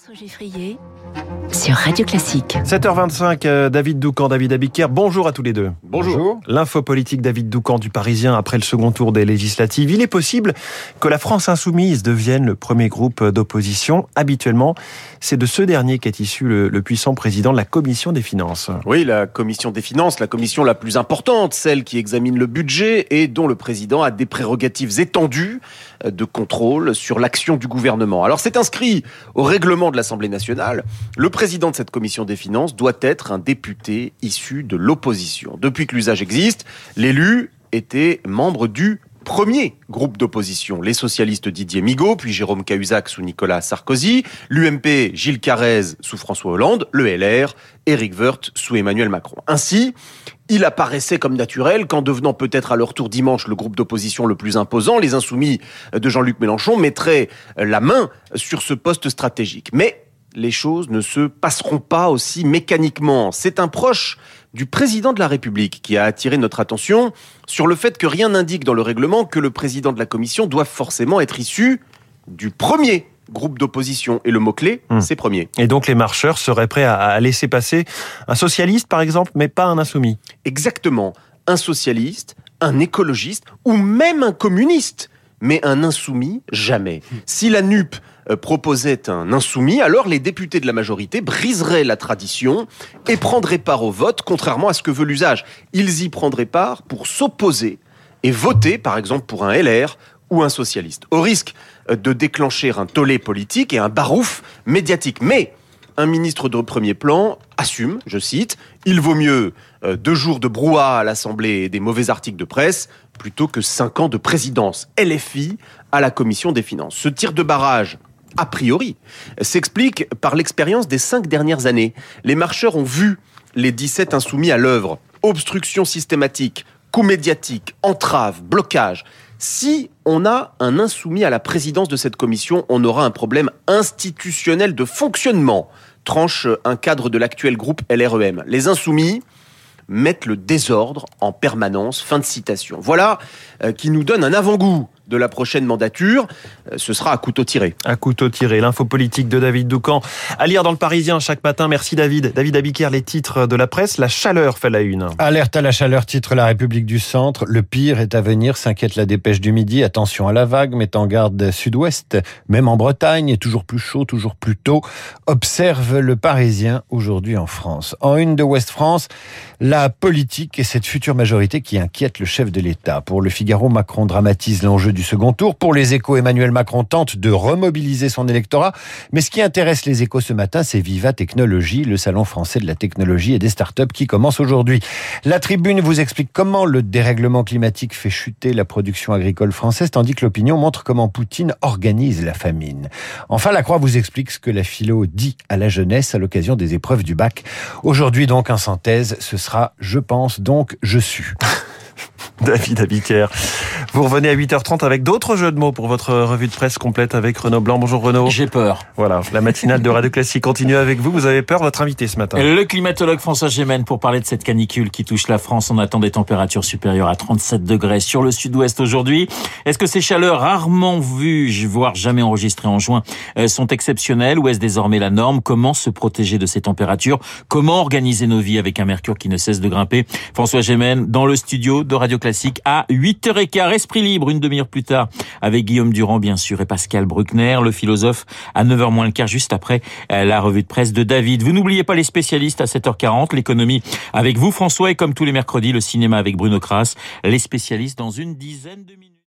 François Geffrier sur Radio Classique. 7h25, euh, David Doucan, David Abiker, bonjour à tous les deux. Bonjour. L'info politique David Doucan du Parisien après le second tour des législatives. Il est possible que la France insoumise devienne le premier groupe d'opposition. Habituellement, c'est de ce dernier qu'est issu le, le puissant président de la Commission des Finances. Oui, la Commission des Finances, la commission la plus importante, celle qui examine le budget et dont le président a des prérogatives étendues de contrôle sur l'action du gouvernement. Alors c'est inscrit au règlement de l'Assemblée nationale. Le président de cette commission des finances doit être un député issu de l'opposition. Depuis que l'usage existe, l'élu était membre du premier groupe d'opposition, les socialistes Didier Migaud, puis Jérôme Cahuzac sous Nicolas Sarkozy, l'UMP Gilles Carrez sous François Hollande, le LR Éric Woerth sous Emmanuel Macron. Ainsi, il apparaissait comme naturel qu'en devenant peut-être à leur tour dimanche le groupe d'opposition le plus imposant, les insoumis de Jean-Luc Mélenchon mettraient la main sur ce poste stratégique. Mais les choses ne se passeront pas aussi mécaniquement. C'est un proche du président de la République qui a attiré notre attention sur le fait que rien n'indique dans le règlement que le président de la commission doit forcément être issu du premier groupe d'opposition. Et le mot-clé, Hmm. c'est premier. Et donc les marcheurs seraient prêts à, laisser passer un socialiste, par exemple, mais pas un insoumis. Exactement. Un socialiste, un écologiste ou même un communiste. Mais un insoumis, jamais. Si la NUP proposait un insoumis, alors les députés de la majorité briseraient la tradition et prendraient part au vote, contrairement à ce que veut l'usage. Ils y prendraient part pour s'opposer et voter, par exemple, pour un LR ou un socialiste, au risque euh, de déclencher un tollé politique et un barouf médiatique. Mais un ministre de premier plan assume, je cite, il vaut mieux euh, deux jours de brouhaha à l'Assemblée et des mauvais articles de presse plutôt que cinq ans de présidence LFI à la commission des finances. Ce tir de barrage a priori, s'explique par l'expérience des cinq dernières années. Les marcheurs ont vu les 17 insoumis à l'œuvre. Obstruction systématique, coup médiatique, entrave, blocage. Si on a un insoumis à la présidence de cette commission, on aura un problème institutionnel de fonctionnement, tranche un cadre de l'actuel groupe LREM. Les insoumis mettent le désordre en permanence. Fin de citation. Voilà euh, qui nous donne un avant-goût de la prochaine mandature. Euh, ce sera à couteau tiré. À couteau tiré, l'info politique de David Doucan. À lire dans le Parisien chaque matin. Merci David. David Abiker, les titres de la presse. La chaleur fait la une. Alerte à la chaleur, titre La République du Centre. Le pire est à venir, s'inquiète la dépêche du midi. Attention à la vague, met en garde sud-ouest, même en Bretagne, toujours plus chaud, toujours plus tôt. Observe le Parisien aujourd'hui en France. En une de Ouest France, la politique et cette future majorité qui inquiète le chef de l'État. Pour le Figaro, Macron dramatise l'enjeu du second tour. Pour les échos, Emmanuel Macron tente de remobiliser son électorat. Mais ce qui intéresse les échos ce matin, c'est Viva Technologie, le salon français de la technologie et des startups qui commence aujourd'hui. La tribune vous explique comment le dérèglement climatique fait chuter la production agricole française, tandis que l'opinion montre comment Poutine organise la famine. Enfin, la Croix vous explique ce que la philo dit à la jeunesse à l'occasion des épreuves du bac. Aujourd'hui, donc, en synthèse, ce sera je pense, donc je suis. David Abiker. Vous revenez à 8h30 avec d'autres jeux de mots pour votre revue de presse complète avec Renaud Blanc. Bonjour Renaud. J'ai peur. Voilà, la matinale de Radio Classique continue avec vous. Vous avez peur, votre invité ce matin. Le climatologue François Gémen pour parler de cette canicule qui touche la France. On attend des températures supérieures à 37 degrés sur le sud-ouest aujourd'hui. Est-ce que ces chaleurs rarement vues, voire jamais enregistrées en juin, euh, sont exceptionnelles ou est-ce désormais la norme? Comment se protéger de ces températures? Comment organiser nos vies avec un mercure qui ne cesse de grimper? François Gémen dans le studio de Radio Classique à 8h15. Esprit libre, une demi-heure plus tard, avec Guillaume Durand, bien sûr, et Pascal Bruckner, le philosophe, à 9h moins le quart, juste après euh, la revue de presse de David. Vous n'oubliez pas les spécialistes à 7h40, l'économie avec vous, François, et comme tous les mercredis, le cinéma avec Bruno Kras, les spécialistes dans une dizaine de minutes.